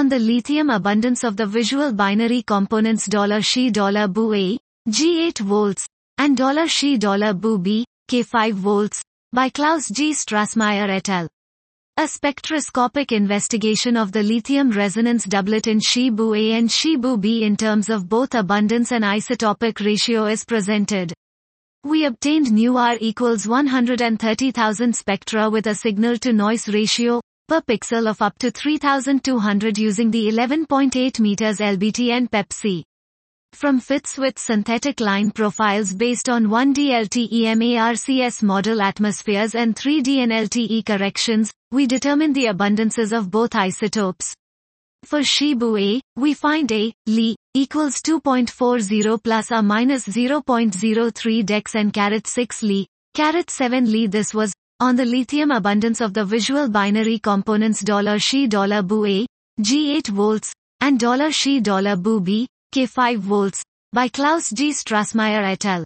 on the lithium abundance of the visual binary components $She $Bu A, G8 volts, and $She $Bu B, K5 volts, by Klaus G. Strassmeier et al. A spectroscopic investigation of the lithium resonance doublet in She-Bu A and She-Bu B in terms of both abundance and isotopic ratio is presented. We obtained new R equals 130,000 spectra with a signal to noise ratio per pixel of up to 3200 using the 11.8 meters LBT and PEPSI. From fits with synthetic line profiles based on 1D LTE model atmospheres and 3D NLTE corrections, we determine the abundances of both isotopes. For She-Bu A, we find A, Li, equals 2.40 plus or minus 0.03 dex and caret 6 Li, caret 7 Li this was, on the lithium abundance of the visual binary components $She $Bu A, G8 volts, and $She $Bu B, K5 volts, by Klaus G. Strassmeier et al.